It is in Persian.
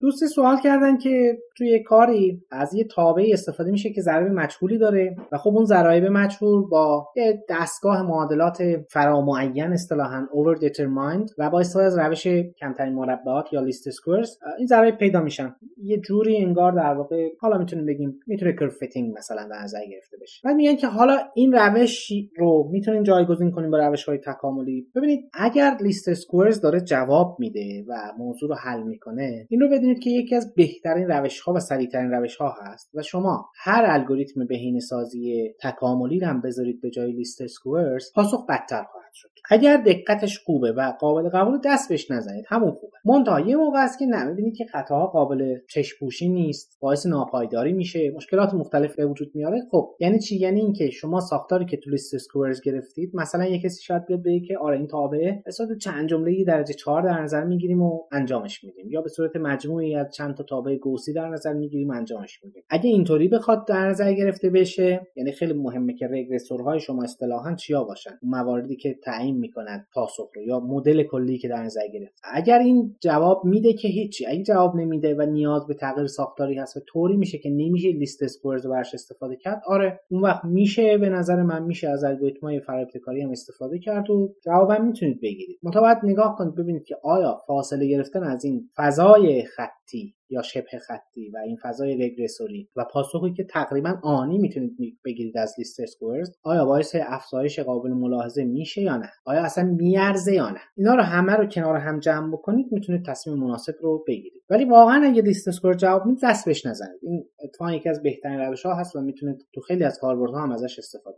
دوستی سوال کردن که توی کاری از یه تابعی استفاده میشه که ضریب مجهولی داره و خب اون ضرایب مجهول با یه دستگاه معادلات فرامعین اصطلاحا over determined و با استفاده از روش کمترین مربعات یا least squares این ضرایب پیدا میشن. یه جوری انگار در واقع حالا می‌تونیم بگیم می‌تونه curve fitting مثلا در نظر گرفته بشه. بعد میگن که حالا این روش رو می‌تونیم جایگزین کنیم با روش های تکاملی. ببینید اگر least squares داره جواب میده و موضوع رو حل می‌کنه این رو بدونید که یکی از بهترین روش ها و سریعترین روش ها هست و شما هر الگوریتم بهینه سازی تکاملی هم بذارید به جای least squares پاسخ بدتر خواهد شد. اگر دقتش خوبه و قابل قبول دست بهش نزنید همون خوبه. منتها یه موقع است که نه می‌بینید که خطاها قابل چشم‌پوشی نیست باعث ناپایداری میشه مشکلات مختلف به وجود میاره. خب یعنی چی؟ یعنی اینکه شما ساختاری که تو least squares گرفتید مثلا یه کسی شاید بیاد بگه که آره این تابعه. یه چند جمله‌ای درجه 4 در نظر می‌گیریم و انجامش میدیم. یا به صورت مجموعه‌ای از چند تا تابع گوسی در نظر می‌گیریم انجامش میدیم. اگه اینطوری بخواد در نظر گرفته بشه یعنی خیلی مهمه که regressor های شما اصطلاحا چیا باشن؟ مواردی که تعیین می‌کنن پاسخ رو یا مدل کلی که در نظر گرفت. اگر این جواب میده که هیچی اگه جواب نمیده و نیاز به تغییر ساختاری هست و طوری میشه که نمیشه least squares رو برش استفاده کرد آره اون وقت میشه به نظر من میشه از الگوریتم‌های فراابتکاری هم استفاده کرد و جوابم می‌تونید بگیرید. متوجه نگاه کنید ببینید که آیا فاصله گرفتن از این فضای خطی یا شبه خطی و این فضای regressor ی و پاسخی که تقریبا آنی می‌تونید بگیرید از least squares آیا باعث افزایش قابل ملاحظه میشه یا نه؟ آیا اصلا میارزه یا نه؟ اینا رو همه رو کنار هم جمع بکنید می‌تونید تصمیم مناسب رو بگیرید. ولی واقعا اگه least square جواب می‌ده دست بهش نزنید این اتفاقا یکی از بهترین روش ها هست و می‌تونید تو خیلی از کاربردها هم ازش استفاده